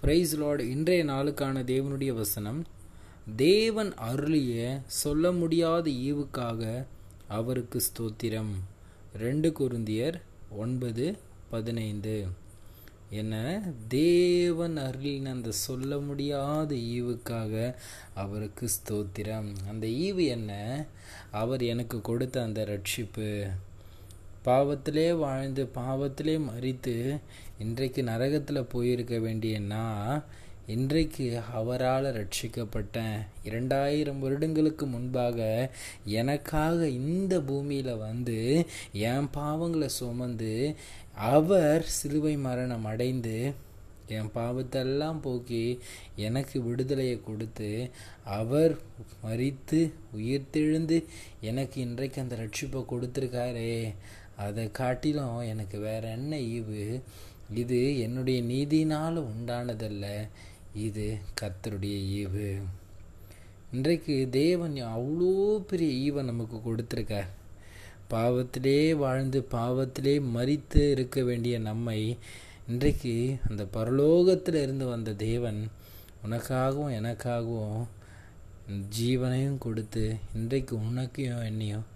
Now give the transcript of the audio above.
Price Lord இன்றைய நாளுக்கான தேவனுடைய வசனம் தேவன் அருளிய சொல்ல முடியாத ஈவுக்காக அவருக்கு ஸ்தோத்திரம். ரெண்டு குருந்தியர் ஒன்பது பதினைந்து. என்ன? தேவன் அருளின அந்த சொல்ல முடியாத ஈவுக்காக அவருக்கு ஸ்தோத்திரம். அந்த ஈவு என்ன? அவர் எனக்கு கொடுத்த அந்த ரட்சிப்பு. பாவத்திலே வாழ்ந்து பாவத்திலே மறித்து இன்றைக்கு நரகத்தில் போயிருக்க வேண்டிய நான் இன்றைக்கு அவரால் ரட்சிக்கப்பட்டேன். இரண்டாயிரம் வருடங்களுக்கு முன்பாக எனக்காக இந்த பூமியில் வந்து என் பாவங்களை சுமந்து அவர் சிலுவை மரணம் அடைந்து என் பாவத்தெல்லாம் போக்கி எனக்கு விடுதலையை கொடுத்து அவர் மறித்து உயிர்த்தெழுந்து எனக்கு இன்றைக்கு அந்த ரட்சிப்பை கொடுத்துருக்காரே. அதை காட்டிலும் எனக்கு வேற என்ன ஈவு? இது என்னுடைய நீதினால் உண்டானதல்ல. இது கத்தருடைய ஈவு. இன்றைக்கு தேவன் அவ்வளோ பெரிய ஈவை நமக்கு கொடுத்துருக்கார். பாவத்திலே வாழ்ந்து பாவத்திலே மறித்து இருக்க வேண்டிய நம்மை இன்றைக்கு அந்த பரலோகத்தில் இருந்து வந்த தேவன் உனக்காகவும் எனக்காகவும் ஜீவனையும் கொடுத்து இன்றைக்கு உனக்கையும் என்னையும்